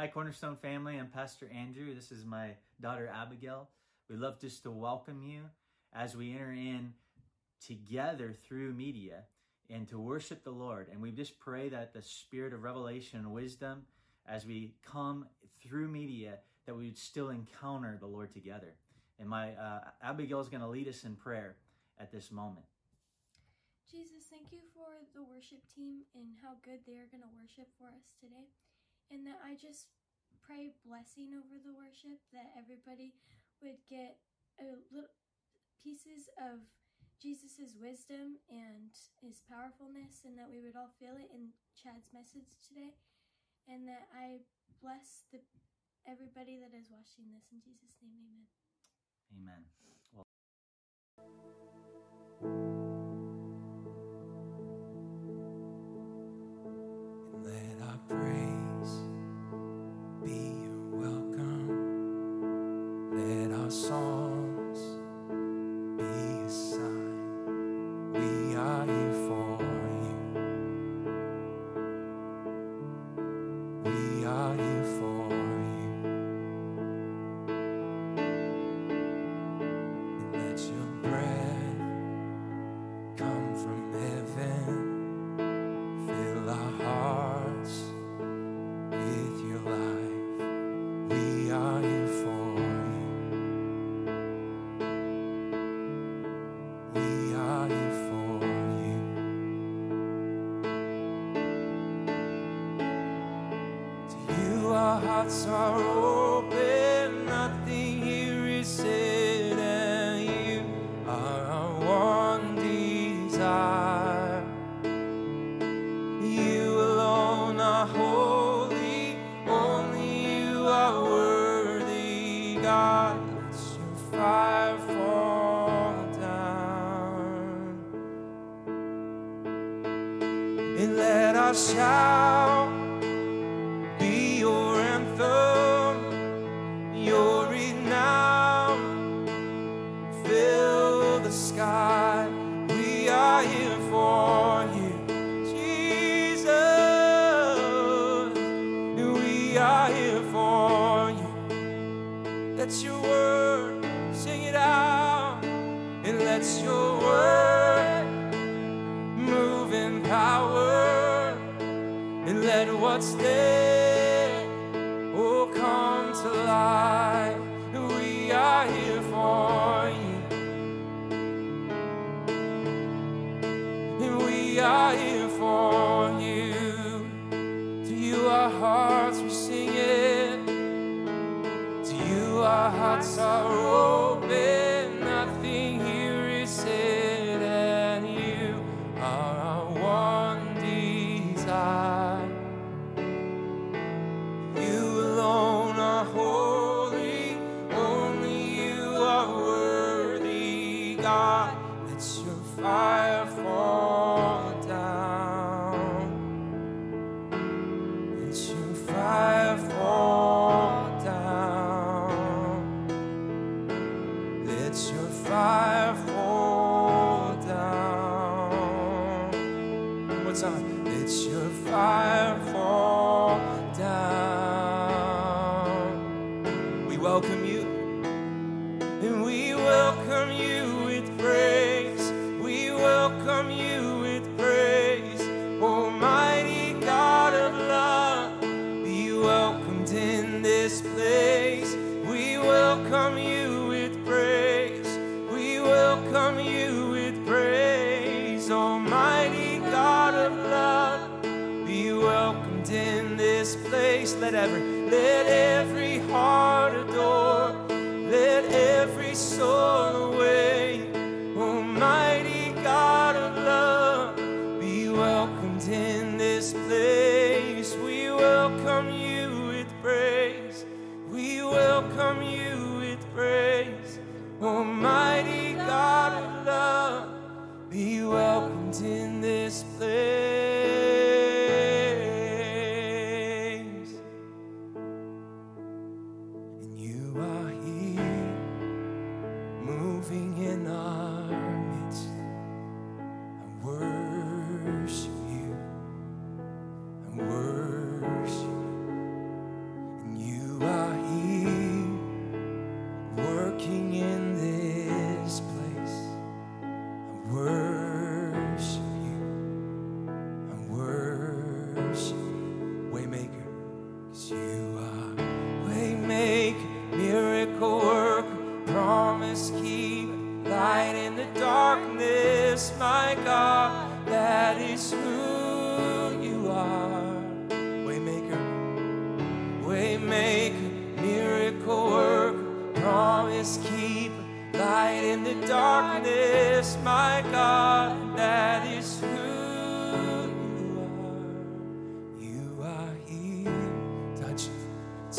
Hi, Cornerstone family. I'm Pastor Andrew. This is my daughter Abigail. We'd love just to welcome you as we enter in together through media and to worship the Lord. And we just pray that the spirit of revelation and wisdom as we come through media that we would still encounter the Lord together. And my uh, Abigail is going to lead us in prayer at this moment. Jesus, thank you for the worship team and how good they are going to worship for us today. And that I just pray blessing over the worship, that everybody would get a little pieces of Jesus' wisdom and his powerfulness, and that we would all feel it in Chad's message today. And that I bless the everybody that is watching this in Jesus' name, amen. Amen. Hearts are open. Welcome you. And we welcome you with praise. We welcome you with praise. Almighty God of love, be welcomed in this place. We welcome you with praise. We welcome you with praise. Almighty God of love, be welcomed in this place. Let every,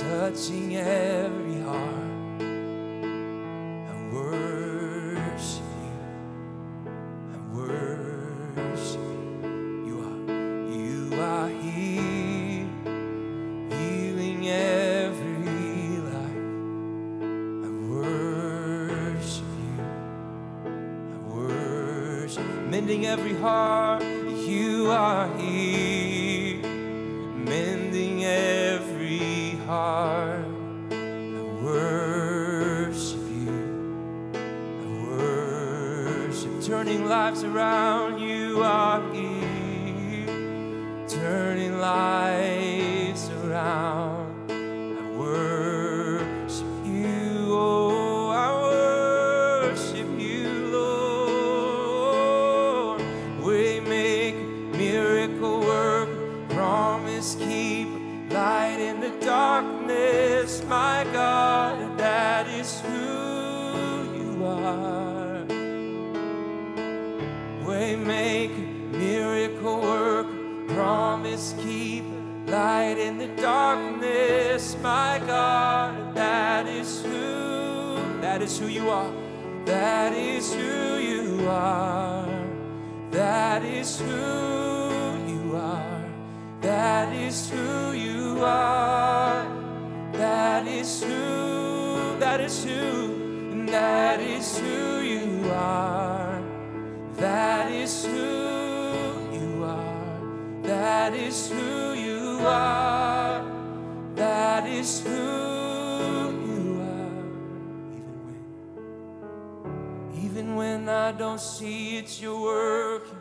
touching every heart. Darkness, my God, that is who you are. Waymaker, miracle work, promise keep, light in the darkness, my God, that is who, that is who you are, that is who you are, that is who that is who you are, that is who, that is who, that is who you are. That is who you are. That is who you are. That is who you are. Even when, even when I don't see it, you're working.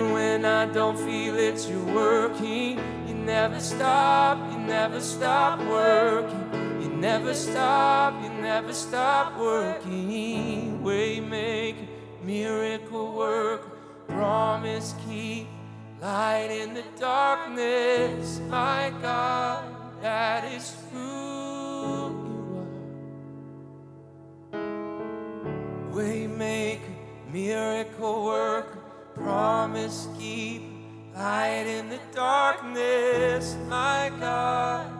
Even when I don't feel it, you're working. You never stop, you never stop working. You never stop, you never stop working. Waymaker, miracle work, promise keep, light in the darkness. My God, that is who you are. Waymaker, miracle work, promise keep, light in the darkness. My God,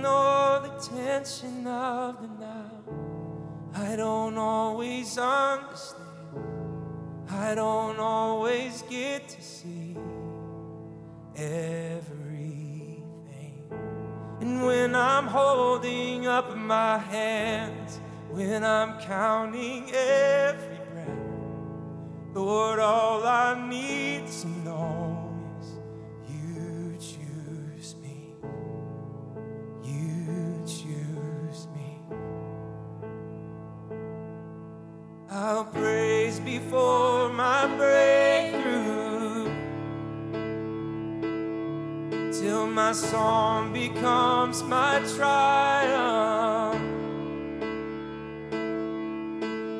Know the tension of the now. I don't always understand. I don't always get to see everything. And when I'm holding up my hands, when I'm counting every breath. Lord, all I need to know I'll praise before my breakthrough till my song becomes my triumph.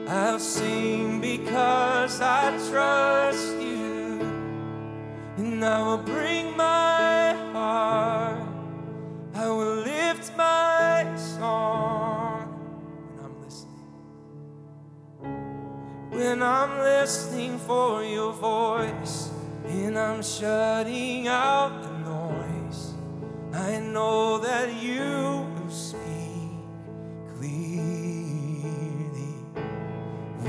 I'll sing because I trust you, and I will bring When I'm listening for your voice, and I'm shutting out the noise, I know that you will speak clearly.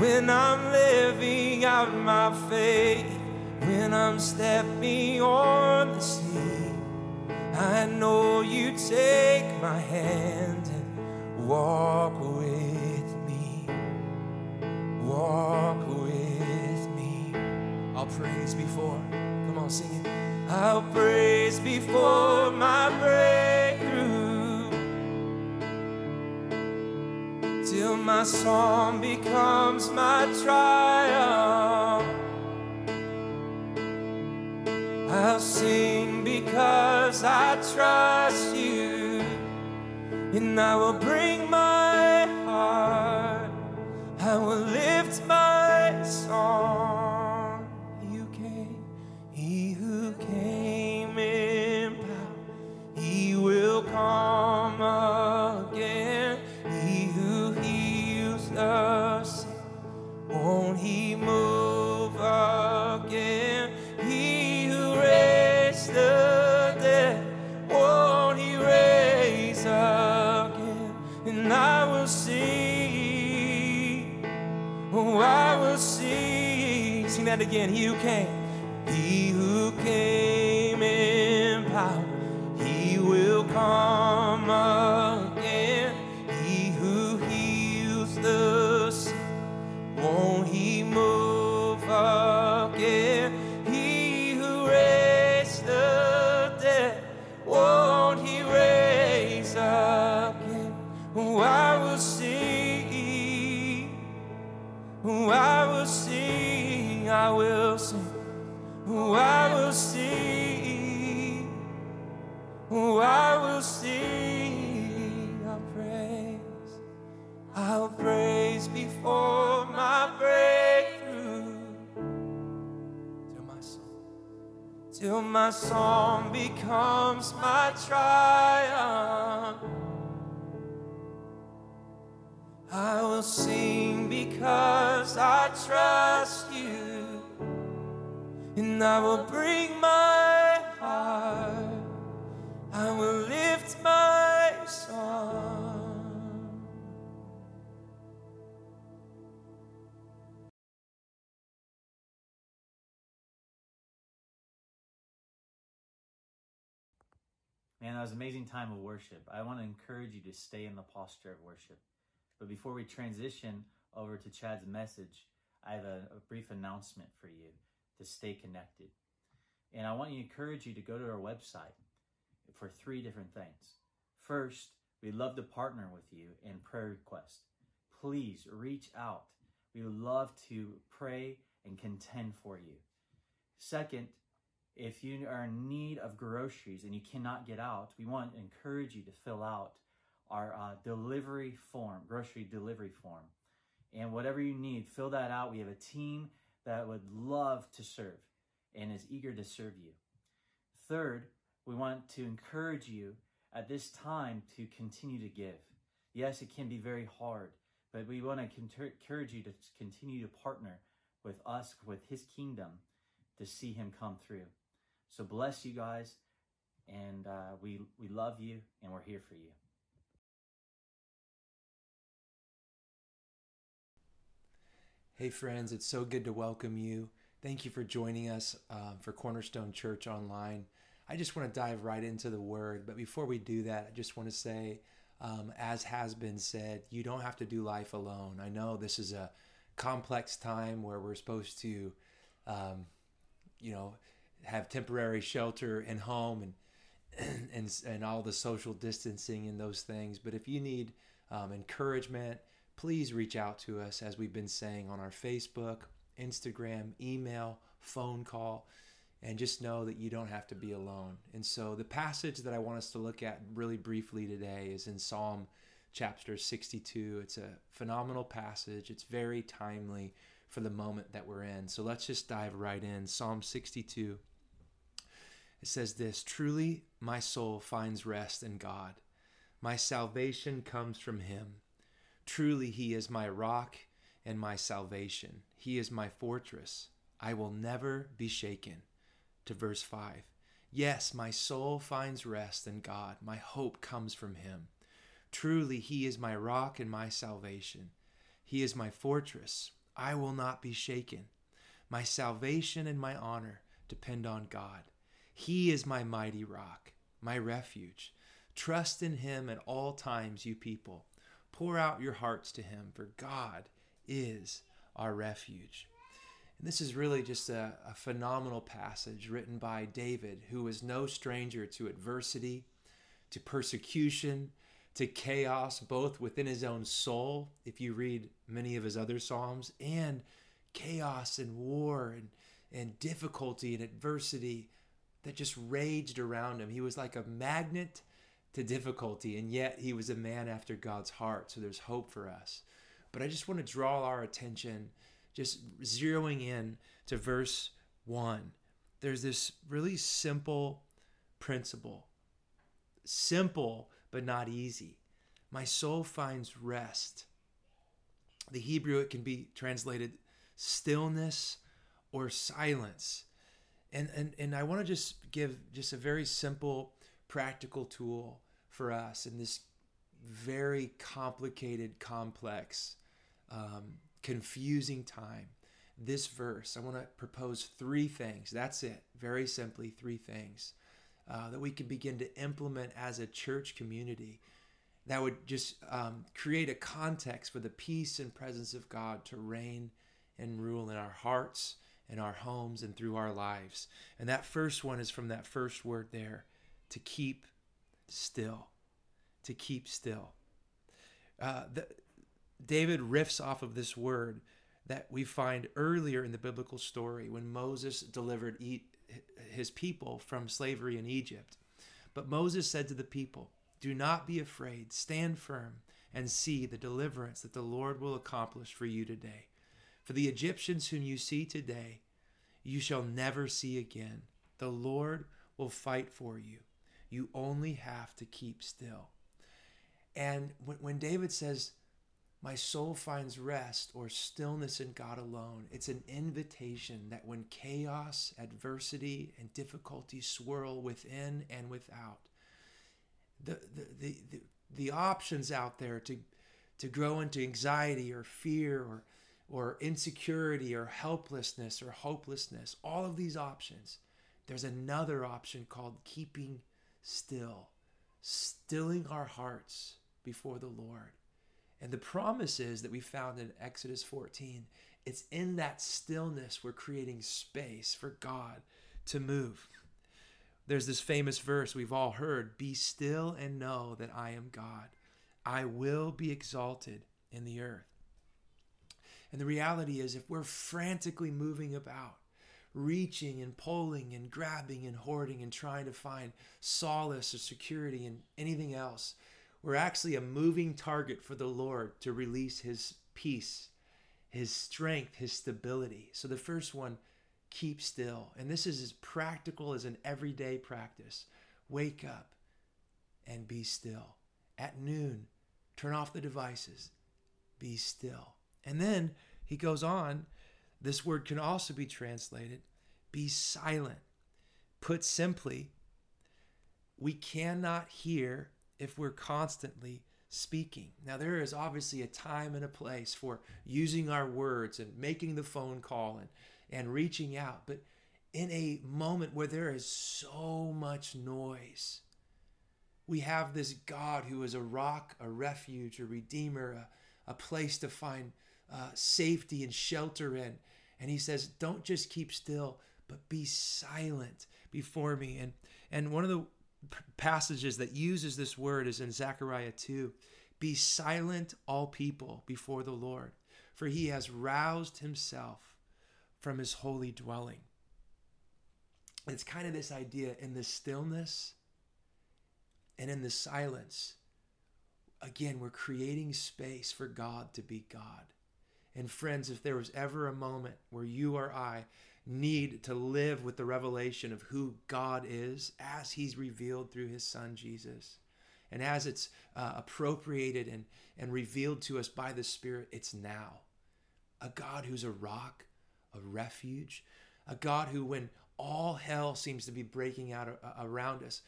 When I'm living out my faith, when I'm stepping on the sea, I know you take my hand and walk with me. Walk. I'll praise before. Come on, sing it. I'll praise before my breakthrough till my song becomes my triumph. I'll sing because I trust you, and I will bring Sing again. He who came, becomes my triumph. I will sing because I trust you, and I will bring my heart. I will lift my Man, that was an amazing time of worship. I want to encourage you to stay in the posture of worship. But before we transition over to Chad's message, I have a, a brief announcement for you to stay connected. And I want to encourage you to go to our website for three different things. First, we'd love to partner with you in prayer requests. Please reach out. We would love to pray and contend for you. Second, if you are in need of groceries and you cannot get out, we want to encourage you to fill out our uh, delivery form, grocery delivery form. And whatever you need, fill that out. We have a team that would love to serve and is eager to serve you. Third, we want to encourage you at this time to continue to give. Yes, it can be very hard, but we want to encourage you to continue to partner with us, with His kingdom, to see Him come through. So bless you guys, and uh, we we love you, and we're here for you. Hey, friends, it's so good to welcome you. Thank you for joining us um, for Cornerstone Church Online. I just want to dive right into the word. But before we do that, I just want to say, um, as has been said, you don't have to do life alone. I know this is a complex time where we're supposed to, um, you know, have temporary shelter and home and and and all the social distancing and those things. But if you need um, encouragement, please reach out to us as we've been saying on our Facebook, Instagram, email, phone call, and just know that you don't have to be alone. And so the passage that I want us to look at really briefly today is in Psalm chapter 62. It's a phenomenal passage. It's very timely for the moment that we're in. So let's just dive right in. Psalm 62. It says this Truly, my soul finds rest in God. My salvation comes from him. Truly, he is my rock and my salvation. He is my fortress. I will never be shaken. To verse 5. Yes, my soul finds rest in God. My hope comes from him. Truly, he is my rock and my salvation. He is my fortress. I will not be shaken. My salvation and my honor depend on God. He is my mighty rock, my refuge. Trust in him at all times, you people. Pour out your hearts to him, for God is our refuge. And this is really just a, a phenomenal passage written by David, who was no stranger to adversity, to persecution, to chaos, both within his own soul, if you read many of his other Psalms, and chaos and war and, and difficulty and adversity that just raged around him. He was like a magnet to difficulty, and yet he was a man after God's heart. So there's hope for us. But I just want to draw our attention, just zeroing in to verse 1. There's this really simple principle. Simple, but not easy. My soul finds rest. The Hebrew, it can be translated stillness or silence and and and I want to just give just a very simple practical tool for us in this very complicated complex um, confusing time. This verse i want to propose three things. That's it very simply three things uh, that we can begin to implement as a church community that would just um, create a context for the peace and presence of god to reign and rule in our hearts in our homes and through our lives. And that first one is from that first word there to keep still. To keep still. Uh, the, David riffs off of this word that we find earlier in the biblical story when Moses delivered his people from slavery in Egypt. But Moses said to the people, Do not be afraid, stand firm, and see the deliverance that the Lord will accomplish for you today. For the Egyptians whom you see today, you shall never see again. The Lord will fight for you. You only have to keep still. And when, David says, My soul finds rest or stillness in God alone, it's an invitation that when chaos, adversity, and difficulty swirl within and without, the, the, the, the, the options out there to, to grow into anxiety or fear or or insecurity or helplessness or hopelessness, all of these options, there's another option called keeping still, stilling our hearts before the Lord. And the promise is that we found in Exodus 14, it's in that stillness we're creating space for God to move. There's this famous verse we've all heard Be still and know that I am God. I will be exalted in the earth. And the reality is, if we're frantically moving about, reaching and pulling and grabbing and hoarding and trying to find solace or security in anything else, we're actually a moving target for the Lord to release His peace, His strength, His stability. So the first one, keep still. And this is as practical as an everyday practice. Wake up and be still. At noon, turn off the devices, be still. And then he goes on, this word can also be translated be silent. Put simply, we cannot hear if we're constantly speaking. Now, there is obviously a time and a place for using our words and making the phone call and, and reaching out, but in a moment where there is so much noise. We have this God who is a rock, a refuge, a redeemer, a, a place to find uh, safety and shelter in. And he says, Don't just keep still, but be silent before me. And, and one of the passages that uses this word is in Zechariah 2 Be silent, all people, before the Lord, for he has roused himself from his holy dwelling. It's kind of this idea in the stillness and in the silence. Again, we're creating space for God to be God. And friends, if there was ever a moment where you or I need to live with the revelation of who God is as He's revealed through His Son Jesus, and as it's uh, appropriated and, and revealed to us by the Spirit, it's now. A God who's a rock, a refuge, a God who, when all hell seems to be breaking out around us,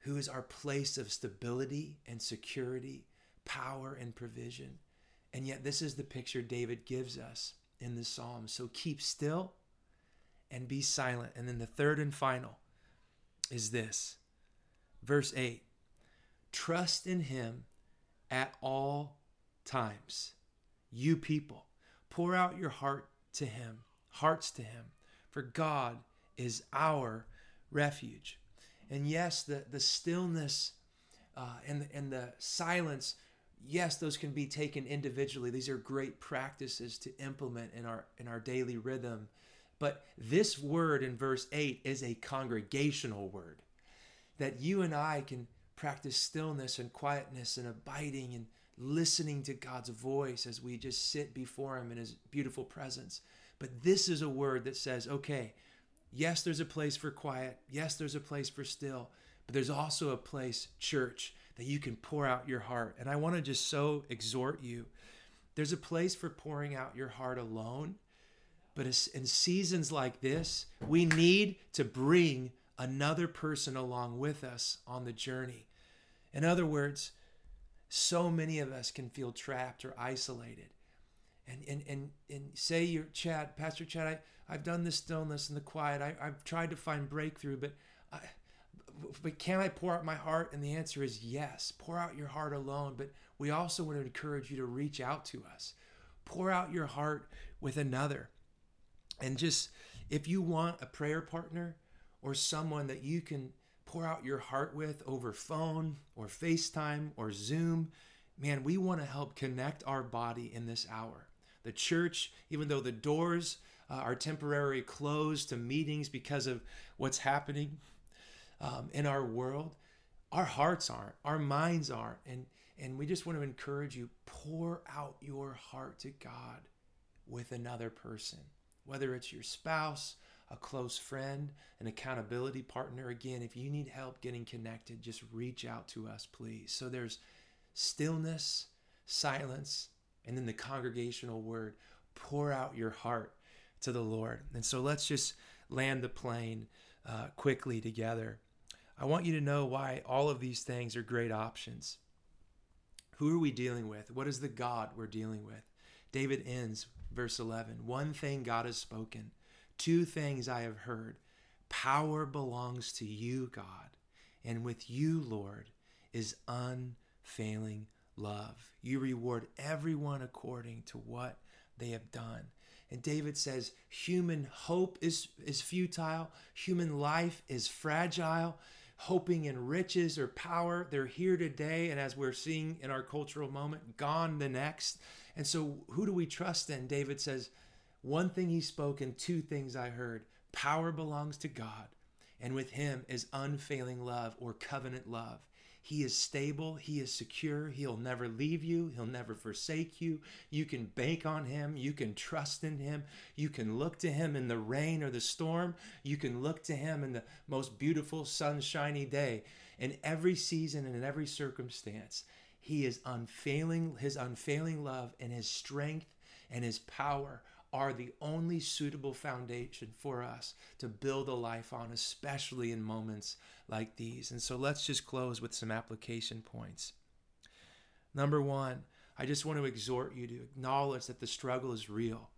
who is our place of stability and security, power and provision. And yet, this is the picture David gives us in the Psalms. So keep still and be silent. And then the third and final is this verse 8 Trust in him at all times. You people, pour out your heart to him, hearts to him, for God is our refuge. And yes, the, the stillness uh, and, and the silence, yes, those can be taken individually. These are great practices to implement in our, in our daily rhythm. But this word in verse 8 is a congregational word that you and I can practice stillness and quietness and abiding and listening to God's voice as we just sit before Him in His beautiful presence. But this is a word that says, okay, Yes, there's a place for quiet. Yes, there's a place for still. But there's also a place, church, that you can pour out your heart. And I want to just so exhort you. There's a place for pouring out your heart alone. But in seasons like this, we need to bring another person along with us on the journey. In other words, so many of us can feel trapped or isolated. And, and, and, and say you're Chad, Pastor Chad, I, I've done the stillness and the quiet. I, have tried to find breakthrough, but I, but can I pour out my heart? And the answer is yes. Pour out your heart alone. But we also want to encourage you to reach out to us. Pour out your heart with another. And just if you want a prayer partner or someone that you can pour out your heart with over phone or FaceTime or Zoom, man, we want to help connect our body in this hour. The church, even though the doors uh, are temporarily closed to meetings because of what's happening um, in our world. Our hearts aren't, our minds aren't. And, and we just want to encourage you pour out your heart to God with another person, whether it's your spouse, a close friend, an accountability partner. Again, if you need help getting connected, just reach out to us, please. So there's stillness, silence, and then the congregational word pour out your heart to the Lord. And so let's just land the plane uh, quickly together. I want you to know why all of these things are great options. Who are we dealing with? What is the God we're dealing with? David ends verse 11 One thing God has spoken, two things I have heard. Power belongs to you, God, and with you, Lord, is unfailing love. You reward everyone according to what they have done. And David says, human hope is, is futile, human life is fragile. Hoping in riches or power, they're here today, and as we're seeing in our cultural moment, gone the next. And so, who do we trust in? David says, One thing he spoke, and two things I heard power belongs to God, and with him is unfailing love or covenant love. He is stable. He is secure. He'll never leave you. He'll never forsake you. You can bank on him. You can trust in him. You can look to him in the rain or the storm. You can look to him in the most beautiful sunshiny day. In every season and in every circumstance, he is unfailing. His unfailing love and his strength and his power are the only suitable foundation for us to build a life on, especially in moments like these. And so let's just close with some application points. Number one, I just want to exhort you to acknowledge that the struggle is real.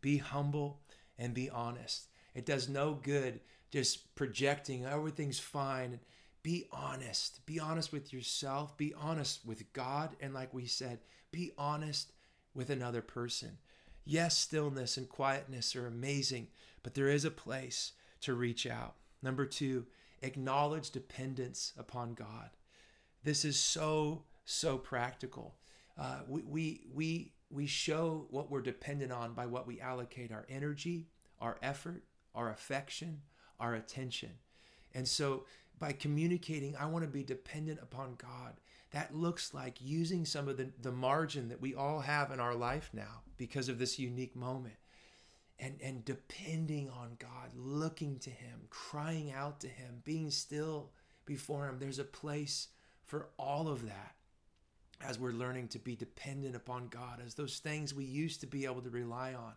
Be humble and be honest. It does no good just projecting oh, everything's fine. Be honest. Be honest with yourself. Be honest with God. And like we said, be honest with another person. Yes, stillness and quietness are amazing, but there is a place to reach out. Number two, acknowledge dependence upon God. This is so, so practical. Uh, we, we, we, we show what we're dependent on by what we allocate our energy, our effort, our affection, our attention. And so by communicating, I want to be dependent upon God. That looks like using some of the, the margin that we all have in our life now because of this unique moment. And, and depending on God, looking to Him, crying out to Him, being still before Him. There's a place for all of that as we're learning to be dependent upon God, as those things we used to be able to rely on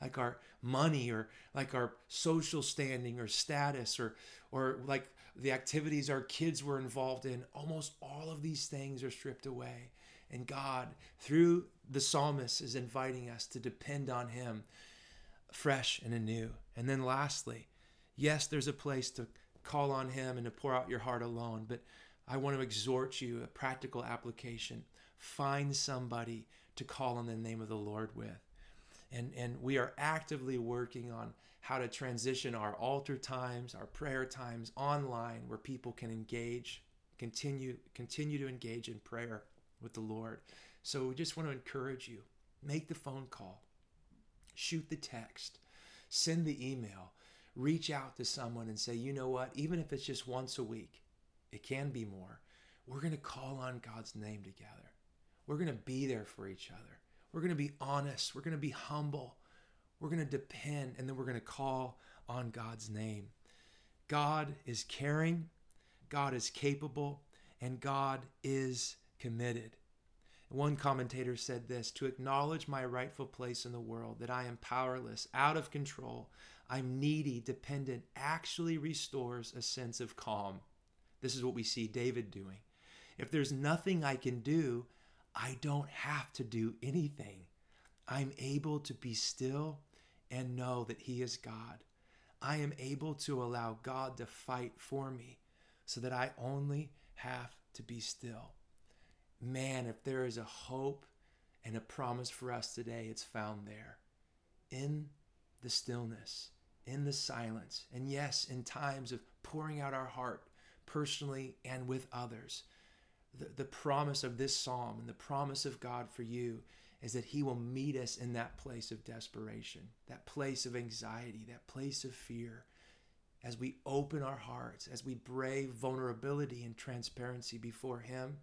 like our money or like our social standing or status or or like the activities our kids were involved in almost all of these things are stripped away and God through the psalmist is inviting us to depend on him fresh and anew and then lastly yes there's a place to call on him and to pour out your heart alone but I want to exhort you a practical application find somebody to call on the name of the Lord with and and we are actively working on how to transition our altar times, our prayer times online where people can engage, continue continue to engage in prayer with the Lord. So we just want to encourage you. Make the phone call. Shoot the text. Send the email. Reach out to someone and say, "You know what? Even if it's just once a week, it can be more. We're going to call on God's name together. We're going to be there for each other. We're going to be honest. We're going to be humble. We're going to depend, and then we're going to call on God's name. God is caring, God is capable, and God is committed. One commentator said this to acknowledge my rightful place in the world, that I am powerless, out of control, I'm needy, dependent, actually restores a sense of calm. This is what we see David doing. If there's nothing I can do, I don't have to do anything. I'm able to be still and know that He is God. I am able to allow God to fight for me so that I only have to be still. Man, if there is a hope and a promise for us today, it's found there in the stillness, in the silence, and yes, in times of pouring out our heart personally and with others the, the promise of this psalm and the promise of God for you is that He will meet us in that place of desperation, that place of anxiety, that place of fear. As we open our hearts, as we brave vulnerability and transparency before Him,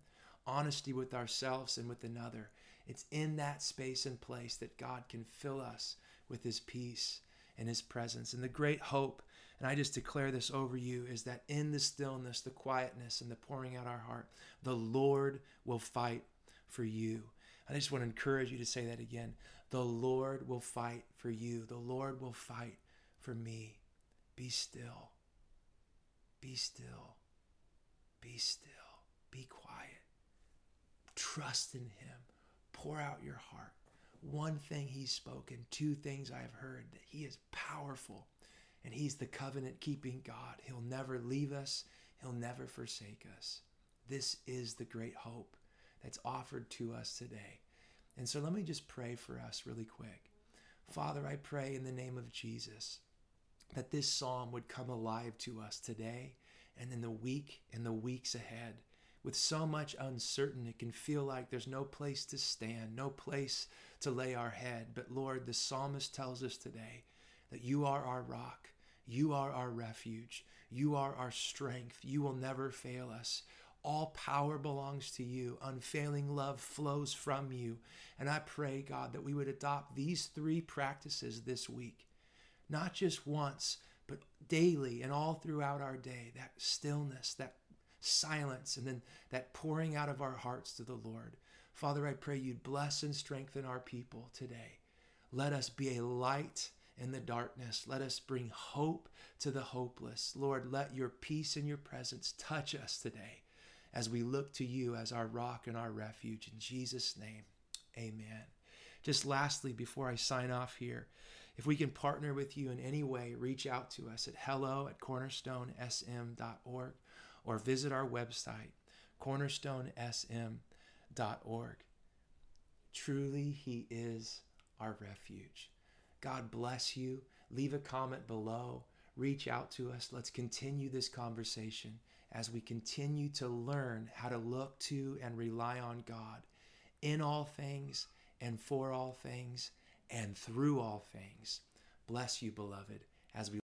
honesty with ourselves and with another, it's in that space and place that God can fill us with His peace and His presence. And the great hope and I just declare this over you is that in the stillness, the quietness, and the pouring out our heart, the Lord will fight for you. I just want to encourage you to say that again. The Lord will fight for you. The Lord will fight for me. Be still. Be still. Be still. Be quiet. Trust in Him. Pour out your heart. One thing He's spoken, two things I have heard that He is powerful and He's the covenant keeping God. He'll never leave us, He'll never forsake us. This is the great hope that's offered to us today. And so let me just pray for us really quick. Father, I pray in the name of Jesus that this psalm would come alive to us today and in the week and the weeks ahead. With so much uncertainty, it can feel like there's no place to stand, no place to lay our head. But Lord, the psalmist tells us today that you are our rock, you are our refuge. You are our strength. You will never fail us. All power belongs to you. Unfailing love flows from you. And I pray, God, that we would adopt these three practices this week, not just once, but daily and all throughout our day that stillness, that silence, and then that pouring out of our hearts to the Lord. Father, I pray you'd bless and strengthen our people today. Let us be a light in the darkness. Let us bring hope to the hopeless. Lord, let your peace and your presence touch us today as we look to you as our rock and our refuge. In Jesus' name, amen. Just lastly, before I sign off here, If we can partner with you in any way, reach out to us at hello at cornerstonesm.org or visit our website, cornerstonesm.org. Truly, He is our refuge. God bless you. Leave a comment below. Reach out to us. Let's continue this conversation as we continue to learn how to look to and rely on God in all things and for all things and through all things. Bless you, beloved, as we